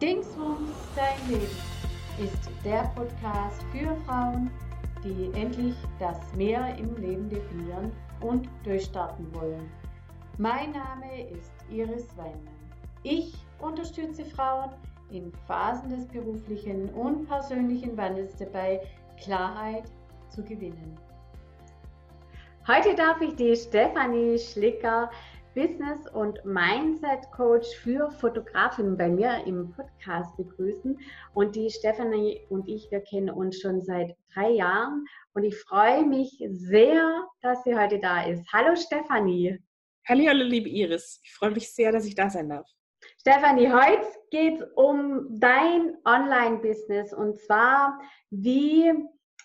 Dingsbums dein Leben ist der Podcast für Frauen, die endlich das Mehr im Leben definieren und durchstarten wollen. Mein Name ist Iris Weinmann. Ich unterstütze Frauen in Phasen des beruflichen und persönlichen Wandels dabei, Klarheit zu gewinnen. Heute darf ich die Stefanie Schlicker Business- und Mindset-Coach für Fotografinnen bei mir im Podcast begrüßen. Und die Stefanie und ich, wir kennen uns schon seit drei Jahren. Und ich freue mich sehr, dass sie heute da ist. Hallo Stefanie. Hallo, hallo liebe Iris. Ich freue mich sehr, dass ich da sein darf. Stefanie, heute geht es um dein Online-Business und zwar, wie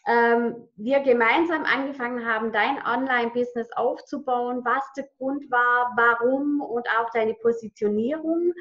ähm, wir gemeinsam angefangen haben, dein Online-Business aufzubauen, was der Grund war, warum und auch deine Positionierung.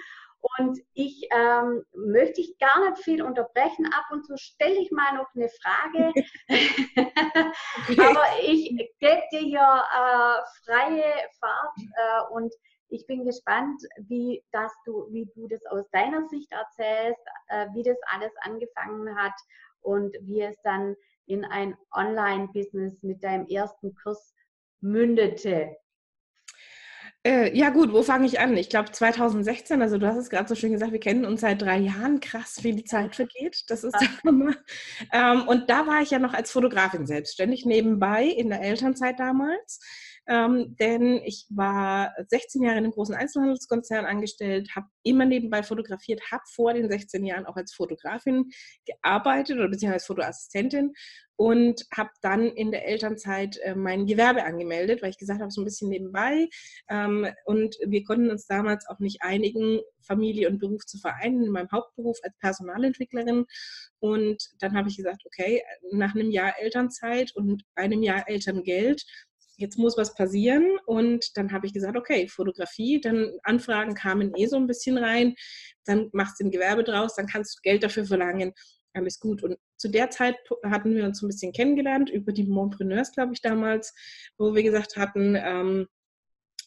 Und ich ähm, möchte dich gar nicht viel unterbrechen. Ab und zu stelle ich mal noch eine Frage. Aber ich gebe dir hier äh, freie Fahrt äh, und ich bin gespannt, wie, das du, wie du das aus deiner Sicht erzählst, äh, wie das alles angefangen hat und wie es dann in ein Online-Business mit deinem ersten Kurs mündete? Äh, ja gut, wo fange ich an? Ich glaube 2016, also du hast es gerade so schön gesagt, wir kennen uns seit drei Jahren. Krass, wie die Zeit vergeht. Das ist der Hammer. Ähm, und da war ich ja noch als Fotografin selbstständig nebenbei in der Elternzeit damals ähm, denn ich war 16 Jahre in einem großen Einzelhandelskonzern angestellt, habe immer nebenbei fotografiert, habe vor den 16 Jahren auch als Fotografin gearbeitet oder beziehungsweise als Fotoassistentin und habe dann in der Elternzeit äh, mein Gewerbe angemeldet, weil ich gesagt habe, so ein bisschen nebenbei. Ähm, und wir konnten uns damals auch nicht einigen, Familie und Beruf zu vereinen in meinem Hauptberuf als Personalentwicklerin. Und dann habe ich gesagt, okay, nach einem Jahr Elternzeit und einem Jahr Elterngeld jetzt muss was passieren. Und dann habe ich gesagt, okay, Fotografie, dann Anfragen kamen eh so ein bisschen rein, dann machst du ein Gewerbe draus, dann kannst du Geld dafür verlangen, alles gut. Und zu der Zeit hatten wir uns ein bisschen kennengelernt über die Montpreneurs, glaube ich, damals, wo wir gesagt hatten, ähm,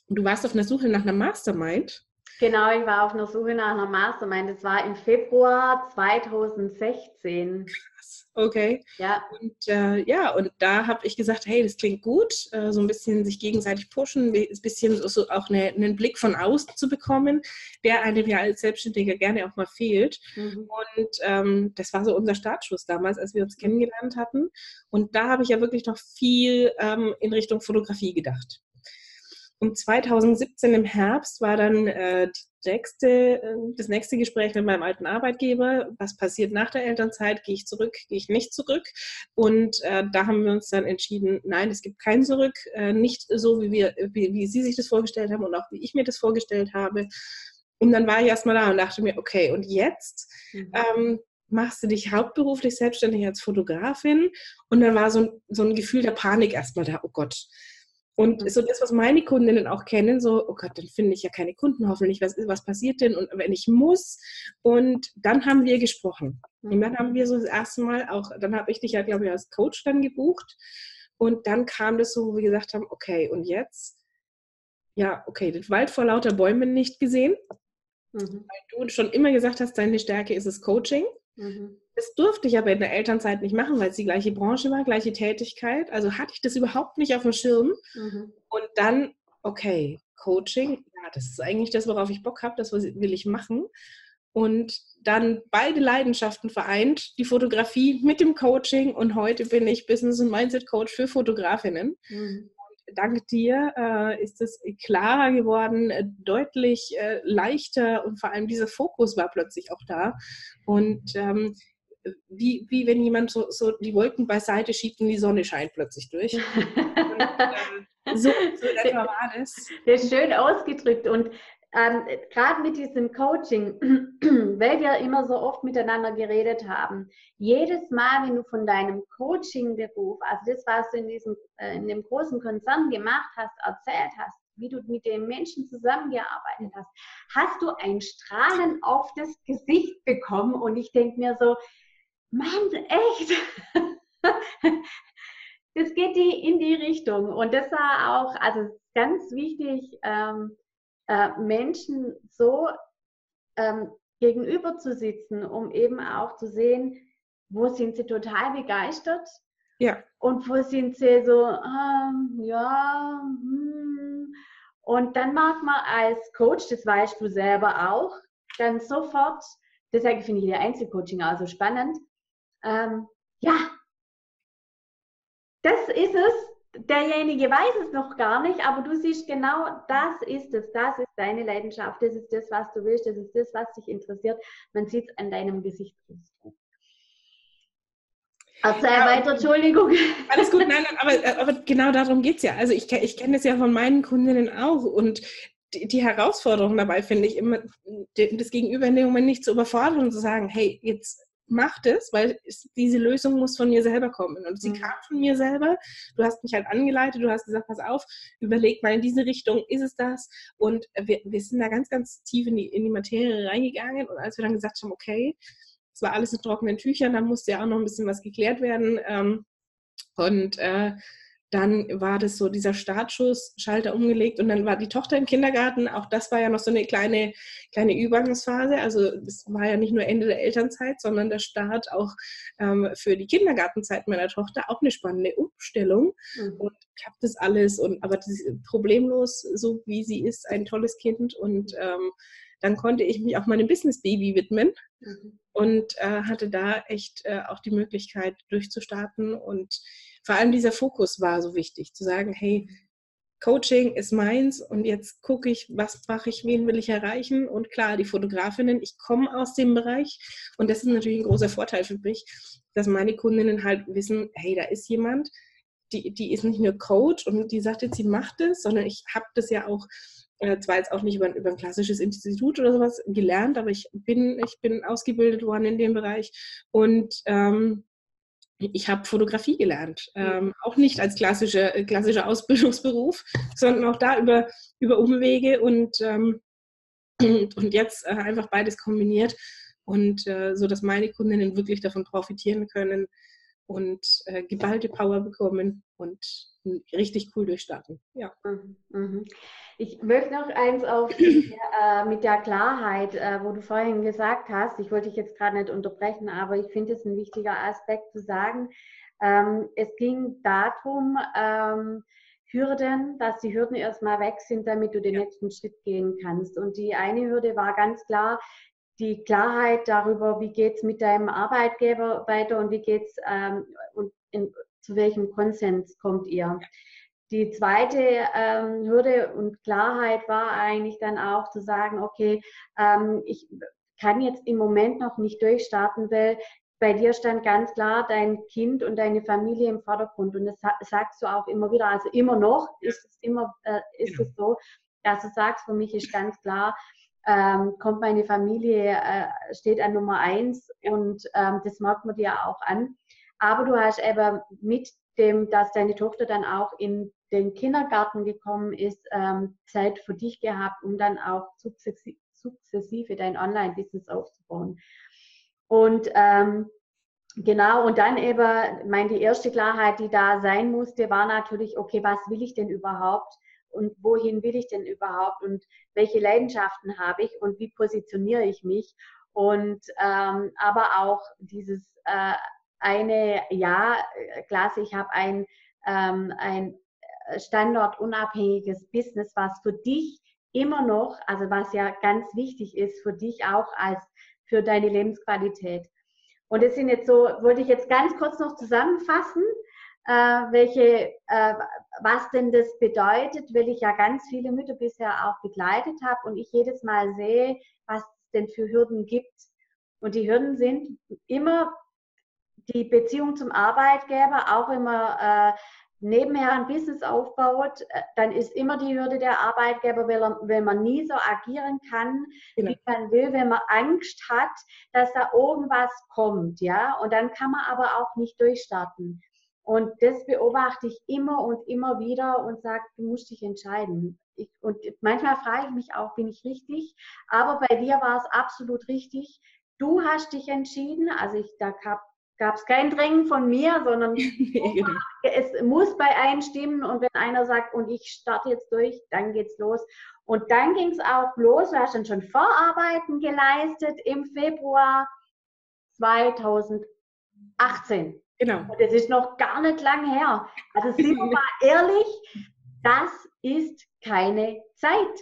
du warst auf einer Suche nach einer Mastermind. Genau, ich war auf einer Suche nach einer Mastermind. Das war im Februar 2016. Okay. Ja. Und äh, ja, und da habe ich gesagt, hey, das klingt gut, äh, so ein bisschen sich gegenseitig pushen, ein bisschen so auch eine, einen Blick von außen zu bekommen, der einem ja als Selbstständiger gerne auch mal fehlt. Mhm. Und ähm, das war so unser Startschuss damals, als wir uns kennengelernt hatten. Und da habe ich ja wirklich noch viel ähm, in Richtung Fotografie gedacht. Und 2017 im Herbst war dann äh, nächste, äh, das nächste Gespräch mit meinem alten Arbeitgeber. Was passiert nach der Elternzeit? Gehe ich zurück? Gehe ich nicht zurück? Und äh, da haben wir uns dann entschieden, nein, es gibt kein Zurück. Äh, nicht so, wie, wir, wie, wie Sie sich das vorgestellt haben und auch wie ich mir das vorgestellt habe. Und dann war ich erstmal da und dachte mir, okay, und jetzt? Mhm. Ähm, machst du dich hauptberuflich selbstständig als Fotografin und dann war so ein, so ein Gefühl der Panik erstmal da, oh Gott, und mhm. so das, was meine Kundinnen auch kennen, so, oh Gott, dann finde ich ja keine Kunden hoffentlich, was, was passiert denn und wenn ich muss. Und dann haben wir gesprochen. Und dann haben wir so das erste Mal auch, dann habe ich dich ja, glaube ich, als Coach dann gebucht. Und dann kam das so, wo wir gesagt haben, okay, und jetzt? Ja, okay, den Wald vor lauter Bäumen nicht gesehen. Mhm. Weil du schon immer gesagt hast, deine Stärke ist es Coaching. Mhm. Das durfte ich aber in der Elternzeit nicht machen, weil es die gleiche Branche war, gleiche Tätigkeit. Also hatte ich das überhaupt nicht auf dem Schirm. Mhm. Und dann, okay, Coaching, ja, das ist eigentlich das, worauf ich Bock habe, das will ich machen. Und dann beide Leidenschaften vereint, die Fotografie mit dem Coaching. Und heute bin ich Business- und Mindset-Coach für Fotografinnen. Mhm dank dir äh, ist es klarer geworden, äh, deutlich äh, leichter und vor allem dieser Fokus war plötzlich auch da. Und ähm, wie, wie wenn jemand so, so die Wolken beiseite schiebt und die Sonne scheint plötzlich durch. und, äh, so, so etwa war das. Ist schön ausgedrückt. Und ähm, gerade mit diesem Coaching, weil wir immer so oft miteinander geredet haben, jedes Mal, wenn du von deinem Coaching-Beruf, also das, was du in, diesem, äh, in dem großen Konzern gemacht hast, erzählt hast, wie du mit den Menschen zusammengearbeitet hast, hast du ein Strahlen auf das Gesicht bekommen. Und ich denke mir so, Mann, echt? das geht die in die Richtung. Und das war auch, also ganz wichtig, ähm, äh, Menschen so ähm, gegenüber zu sitzen, um eben auch zu sehen, wo sind sie total begeistert ja. und wo sind sie so, ähm, ja, hm. und dann mag man als Coach, das weißt du selber auch, dann sofort, deshalb finde ich die Einzelcoaching also spannend, ähm, ja, das ist es, derjenige weiß es noch gar nicht, aber du siehst genau, das ist es, das ist deine Leidenschaft, das ist das, was du willst, das ist das, was dich interessiert. Man sieht es an deinem Gesichtsausdruck. Erzähl ja, weiter, Entschuldigung. Alles gut, nein, nein aber, aber genau darum geht es ja. Also ich, ich kenne das ja von meinen Kundinnen auch und die, die Herausforderung dabei finde ich immer, das Gegenüber in dem Moment nicht zu überfordern und zu sagen, hey, jetzt mach das, weil diese Lösung muss von mir selber kommen. Und sie mhm. kam von mir selber. Du hast mich halt angeleitet, du hast gesagt, pass auf, überleg mal in diese Richtung, ist es das? Und wir, wir sind da ganz, ganz tief in die, in die Materie reingegangen. Und als wir dann gesagt haben, okay, es war alles in trockenen Tüchern, dann musste ja auch noch ein bisschen was geklärt werden. Ähm, und äh, dann war das so dieser Startschuss, Schalter umgelegt und dann war die Tochter im Kindergarten. Auch das war ja noch so eine kleine, kleine Übergangsphase. Also es war ja nicht nur Ende der Elternzeit, sondern der Start auch ähm, für die Kindergartenzeit meiner Tochter auch eine spannende Umstellung. Mhm. Und klappt das alles und aber das problemlos, so wie sie ist, ein tolles Kind und ähm, dann konnte ich mich auch meinem Business Baby widmen mhm. und äh, hatte da echt äh, auch die Möglichkeit durchzustarten. Und vor allem dieser Fokus war so wichtig, zu sagen, hey, Coaching ist meins und jetzt gucke ich, was mache ich, wen will ich erreichen. Und klar, die Fotografinnen, ich komme aus dem Bereich und das ist natürlich ein großer Vorteil für mich, dass meine Kundinnen halt wissen, hey, da ist jemand, die, die ist nicht nur Coach und die sagt jetzt, sie macht es, sondern ich habe das ja auch äh, zwar jetzt auch nicht über, über ein klassisches Institut oder sowas gelernt, aber ich bin, ich bin ausgebildet worden in dem Bereich und ähm, ich habe Fotografie gelernt. Ähm, auch nicht als klassische, klassischer Ausbildungsberuf, sondern auch da über, über Umwege und, ähm, und jetzt äh, einfach beides kombiniert und äh, so, dass meine Kundinnen wirklich davon profitieren können, und äh, geballte Power bekommen und richtig cool durchstarten. Ja. Mhm, mhm. Ich möchte noch eins auf äh, mit der Klarheit, äh, wo du vorhin gesagt hast, ich wollte dich jetzt gerade nicht unterbrechen, aber ich finde es ein wichtiger Aspekt zu sagen. Ähm, es ging darum, ähm, Hürden, dass die Hürden erstmal weg sind, damit du den nächsten Schritt gehen kannst. Und die eine Hürde war ganz klar, die Klarheit darüber, wie geht es mit deinem Arbeitgeber weiter und wie geht es ähm, und in, zu welchem Konsens kommt ihr. Die zweite ähm, Hürde und Klarheit war eigentlich dann auch zu sagen, okay, ähm, ich kann jetzt im Moment noch nicht durchstarten, weil bei dir stand ganz klar dein Kind und deine Familie im Vordergrund. Und das sagst du auch immer wieder, also immer noch ist es immer äh, ist es so, dass du sagst, für mich ist ganz klar, ähm, kommt meine Familie, äh, steht an Nummer eins und ähm, das merkt man dir auch an. Aber du hast eben mit dem, dass deine Tochter dann auch in den Kindergarten gekommen ist, ähm, Zeit für dich gehabt, um dann auch sukzessive, sukzessive dein Online-Business aufzubauen. Und ähm, Genau, und dann eben, meine, die erste Klarheit, die da sein musste, war natürlich, okay, was will ich denn überhaupt? und wohin will ich denn überhaupt und welche Leidenschaften habe ich und wie positioniere ich mich. Und ähm, aber auch dieses äh, eine, ja, klasse, ich habe ein, ähm, ein standortunabhängiges Business, was für dich immer noch, also was ja ganz wichtig ist für dich auch als für deine Lebensqualität. Und das sind jetzt so, wollte ich jetzt ganz kurz noch zusammenfassen äh, welche, äh, was denn das bedeutet, weil ich ja ganz viele Mütter bisher auch begleitet habe und ich jedes Mal sehe, was es denn für Hürden gibt. Und die Hürden sind immer die Beziehung zum Arbeitgeber, auch immer äh, nebenher ein Business aufbaut, äh, dann ist immer die Hürde der Arbeitgeber, weil, er, weil man nie so agieren kann, genau. wie man will, wenn man Angst hat, dass da irgendwas kommt, ja. Und dann kann man aber auch nicht durchstarten. Und das beobachte ich immer und immer wieder und sage, du musst dich entscheiden. Ich, und manchmal frage ich mich auch, bin ich richtig? Aber bei dir war es absolut richtig. Du hast dich entschieden. Also ich, da gab gab es kein Drängen von mir, sondern genau. es muss bei einem stimmen und wenn einer sagt, und ich starte jetzt durch, dann geht's los. Und dann ging es auch los, du hast dann schon Vorarbeiten geleistet im Februar 2018. Genau. Und das ist noch gar nicht lang her. Also sind wir mal ehrlich, das ist keine Zeit.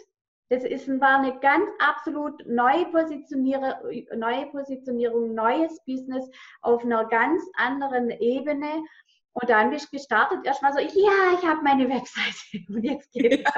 Das ist, war eine ganz absolut neue Positionierung, neue Positionierung, neues Business auf einer ganz anderen Ebene. Und dann bist du gestartet, erstmal so, ja, ich habe meine Webseite und jetzt geht's.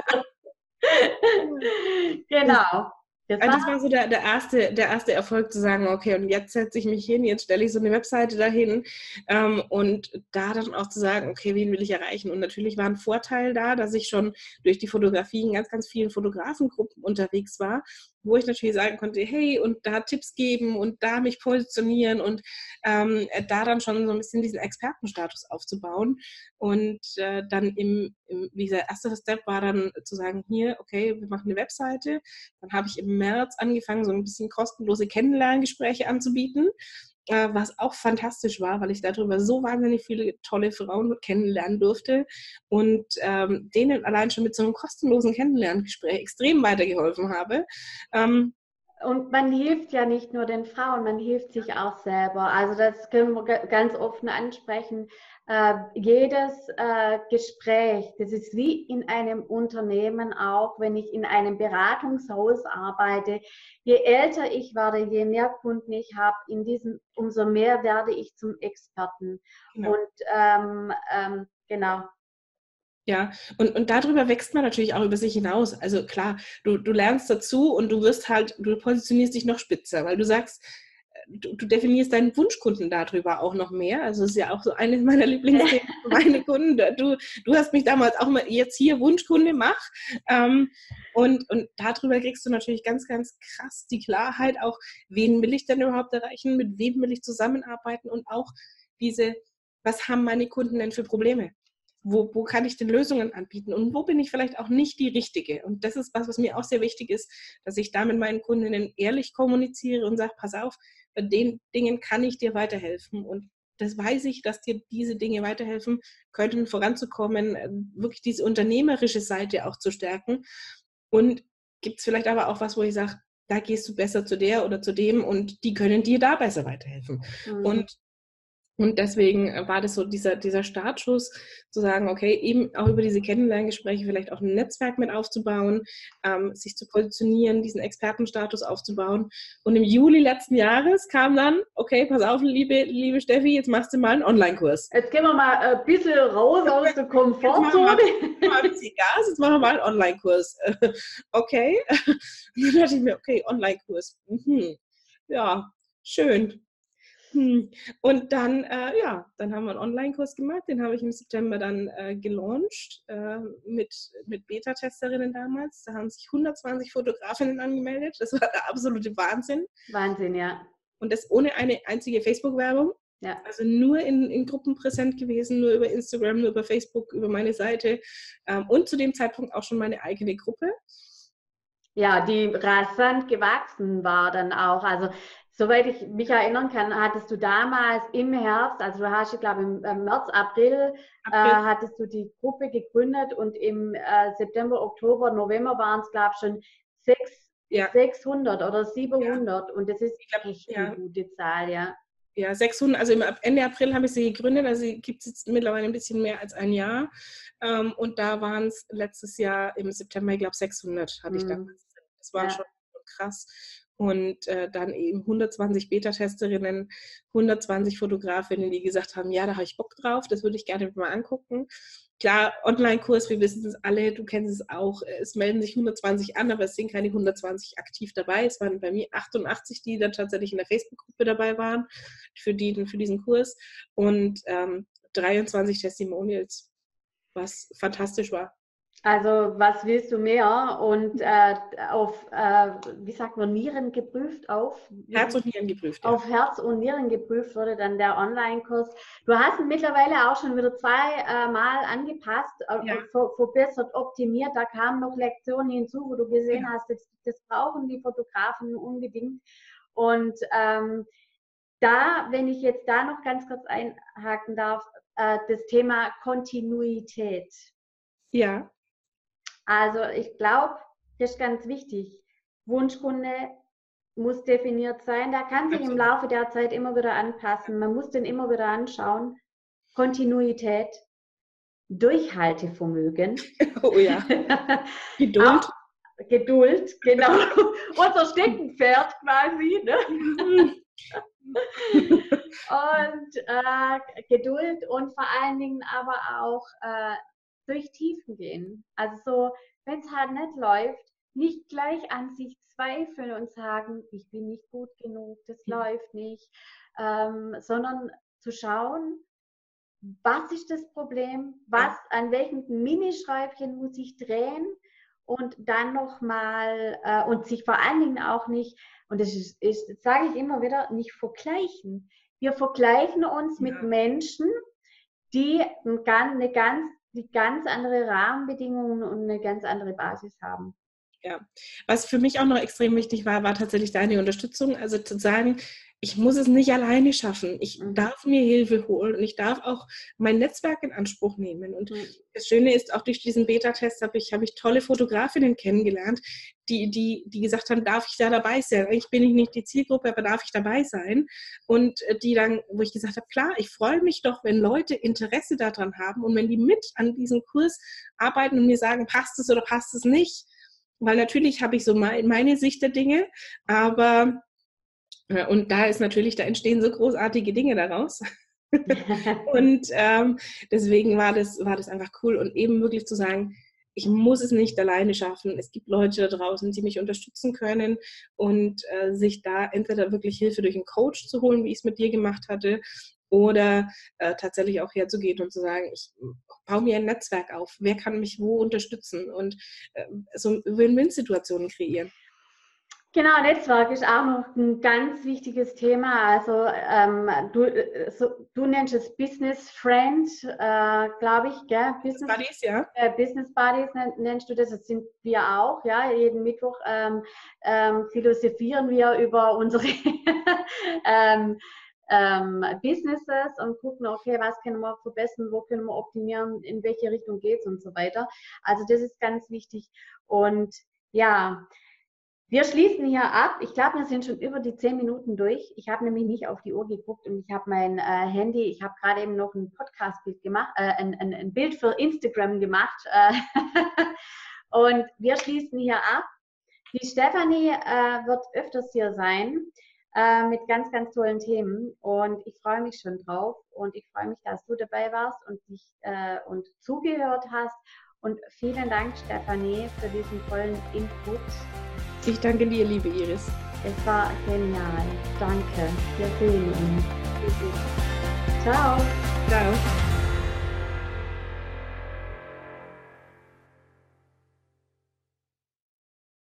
genau. Das, also das war so der, der, erste, der erste Erfolg zu sagen, okay, und jetzt setze ich mich hin, jetzt stelle ich so eine Webseite dahin ähm, und da dann auch zu sagen, okay, wen will ich erreichen? Und natürlich war ein Vorteil da, dass ich schon durch die Fotografie in ganz, ganz vielen Fotografengruppen unterwegs war wo ich natürlich sagen konnte, hey, und da Tipps geben und da mich positionieren und ähm, da dann schon so ein bisschen diesen Expertenstatus aufzubauen. Und äh, dann im, im, wie dieser erste Step war dann zu sagen, hier, okay, wir machen eine Webseite. Dann habe ich im März angefangen, so ein bisschen kostenlose Kennenlerngespräche anzubieten äh, was auch fantastisch war, weil ich darüber so wahnsinnig viele tolle Frauen kennenlernen durfte und ähm, denen allein schon mit so einem kostenlosen Kennenlerngespräch extrem weitergeholfen habe. Ähm, und man hilft ja nicht nur den Frauen, man hilft sich auch selber. Also das können wir ganz offen ansprechen. Äh, jedes äh, Gespräch, das ist wie in einem Unternehmen auch, wenn ich in einem Beratungshaus arbeite. Je älter ich werde, je mehr Kunden ich habe, in diesem, umso mehr werde ich zum Experten. Genau. Und ähm, ähm, genau, ja, und, und darüber wächst man natürlich auch über sich hinaus. Also klar, du, du lernst dazu und du wirst halt, du positionierst dich noch spitzer, weil du sagst, du, du, definierst deinen Wunschkunden darüber auch noch mehr. Also das ist ja auch so eines meiner Lieblingsthemen meine Kunden. Du, du hast mich damals auch mal jetzt hier Wunschkunde mach. Ähm, und, und darüber kriegst du natürlich ganz, ganz krass die Klarheit auch, wen will ich denn überhaupt erreichen, mit wem will ich zusammenarbeiten und auch diese, was haben meine Kunden denn für Probleme? Wo, wo, kann ich denn Lösungen anbieten und wo bin ich vielleicht auch nicht die Richtige. Und das ist was, was mir auch sehr wichtig ist, dass ich da mit meinen Kundinnen ehrlich kommuniziere und sage, pass auf, bei den Dingen kann ich dir weiterhelfen. Und das weiß ich, dass dir diese Dinge weiterhelfen könnten, voranzukommen, äh, wirklich diese unternehmerische Seite auch zu stärken. Und gibt es vielleicht aber auch was, wo ich sage, da gehst du besser zu der oder zu dem und die können dir da besser weiterhelfen. Mhm. Und und deswegen äh, war das so dieser, dieser Startschuss, zu sagen, okay, eben auch über diese Kennenlerngespräche vielleicht auch ein Netzwerk mit aufzubauen, ähm, sich zu positionieren, diesen Expertenstatus aufzubauen. Und im Juli letzten Jahres kam dann, okay, pass auf, liebe, liebe Steffi, jetzt machst du mal einen Online-Kurs. Jetzt gehen wir mal ein bisschen raus aus der Komfortzone. Jetzt machen wir Gas, jetzt machen wir mal einen Online-Kurs. Okay. Und dann dachte ich mir, okay, Online-Kurs. Mhm. Ja, schön. Hm. Und dann, äh, ja, dann haben wir einen Online-Kurs gemacht, den habe ich im September dann äh, gelauncht äh, mit, mit Beta-Testerinnen damals. Da haben sich 120 Fotografinnen angemeldet. Das war der absolute Wahnsinn. Wahnsinn, ja. Und das ohne eine einzige Facebook-Werbung. Ja. Also nur in, in Gruppen präsent gewesen, nur über Instagram, nur über Facebook, über meine Seite ähm, und zu dem Zeitpunkt auch schon meine eigene Gruppe. Ja, die rasant gewachsen war dann auch. Also Soweit ich mich erinnern kann, hattest du damals im Herbst, also du hast, ich glaube im März, April, April. Äh, hattest du die Gruppe gegründet und im äh, September, Oktober, November waren es, glaube ich, schon sechs, ja. 600 oder 700 ja. und das ist glaub, echt ja. eine gute Zahl, ja. Ja, 600, also Ende April habe ich sie gegründet, also gibt es jetzt mittlerweile ein bisschen mehr als ein Jahr. Ähm, und da waren es letztes Jahr im September, ich glaube 600 hatte ich mhm. damals. Das war schon krass und äh, dann eben 120 Beta-Testerinnen, 120 Fotografinnen, die gesagt haben, ja, da habe ich Bock drauf, das würde ich gerne mal angucken. Klar, Online-Kurs, wir wissen es alle, du kennst es auch, es melden sich 120 an, aber es sind keine 120 aktiv dabei. Es waren bei mir 88, die dann tatsächlich in der Facebook-Gruppe dabei waren für, die, für diesen Kurs und ähm, 23 Testimonials, was fantastisch war. Also was willst du mehr? Und äh, auf, äh, wie sagt man, Nieren geprüft auf? Herz und Nieren geprüft. Ja. Auf Herz und Nieren geprüft wurde dann der Online-Kurs. Du hast ihn mittlerweile auch schon wieder zwei äh, Mal angepasst, ja. verbessert, optimiert. Da kamen noch Lektionen hinzu, wo du gesehen ja. hast, das, das brauchen die Fotografen unbedingt. Und ähm, da, wenn ich jetzt da noch ganz kurz einhaken darf, äh, das Thema Kontinuität. Ja. Also ich glaube, das ist ganz wichtig. Wunschkunde muss definiert sein. Der kann sich im Laufe der Zeit immer wieder anpassen. Man muss den immer wieder anschauen. Kontinuität, Durchhaltevermögen. Oh ja. Geduld. Auch Geduld, genau. Unser Steckenpferd quasi. Ne? und äh, Geduld und vor allen Dingen aber auch äh, durch Tiefen gehen. Also so, wenn es halt nicht läuft, nicht gleich an sich zweifeln und sagen, ich bin nicht gut genug, das mhm. läuft nicht, ähm, sondern zu schauen, was ist das Problem, was, an welchen Minischräubchen muss ich drehen und dann nochmal äh, und sich vor allen Dingen auch nicht, und das ist, ist sage ich immer wieder, nicht vergleichen. Wir vergleichen uns ja. mit Menschen, die eine ganz, die ganz andere Rahmenbedingungen und eine ganz andere Basis haben. Ja, was für mich auch noch extrem wichtig war, war tatsächlich deine Unterstützung. Also zu sagen, ich muss es nicht alleine schaffen. Ich mhm. darf mir Hilfe holen und ich darf auch mein Netzwerk in Anspruch nehmen. Und mhm. das Schöne ist, auch durch diesen Beta-Test habe ich, hab ich tolle Fotografinnen kennengelernt, die, die, die gesagt haben, darf ich da dabei sein? Eigentlich bin ich nicht die Zielgruppe, aber darf ich dabei sein? Und äh, die dann, wo ich gesagt habe, klar, ich freue mich doch, wenn Leute Interesse daran haben und wenn die mit an diesem Kurs arbeiten und mir sagen, passt es oder passt es nicht weil natürlich habe ich so meine Sicht der Dinge, aber und da ist natürlich, da entstehen so großartige Dinge daraus. und ähm, deswegen war das, war das einfach cool und eben wirklich zu sagen, ich muss es nicht alleine schaffen. Es gibt Leute da draußen, die mich unterstützen können und äh, sich da entweder wirklich Hilfe durch einen Coach zu holen, wie ich es mit dir gemacht hatte, oder äh, tatsächlich auch herzugehen und zu sagen, ich baue mir ein Netzwerk auf. Wer kann mich wo unterstützen und äh, so Win-Win-Situationen kreieren. Genau, Netzwerk ist auch noch ein ganz wichtiges Thema. Also ähm, du, so, du nennst es Business Friend, äh, glaube ich, gell? Business Buddies, ja. Äh, Business Buddies nennst du das, das sind wir auch, ja. Jeden Mittwoch ähm, ähm, philosophieren wir über unsere ähm, ähm, Businesses und gucken, okay, was können wir verbessern, wo können wir optimieren, in welche Richtung geht es und so weiter. Also das ist ganz wichtig. Und ja, wir schließen hier ab. Ich glaube, wir sind schon über die zehn Minuten durch. Ich habe nämlich nicht auf die Uhr geguckt und ich habe mein äh, Handy, ich habe gerade eben noch ein Podcast-Bild gemacht, äh, ein, ein, ein, Bild für Instagram gemacht. Äh, und wir schließen hier ab. Die Stefanie äh, wird öfters hier sein äh, mit ganz, ganz tollen Themen und ich freue mich schon drauf und ich freue mich, dass du dabei warst und dich und zugehört hast. Und vielen Dank, Stefanie, für diesen tollen Input. Ich danke dir, liebe Iris. Es war genial. Danke. Wir sehen uns. Ciao. Ciao.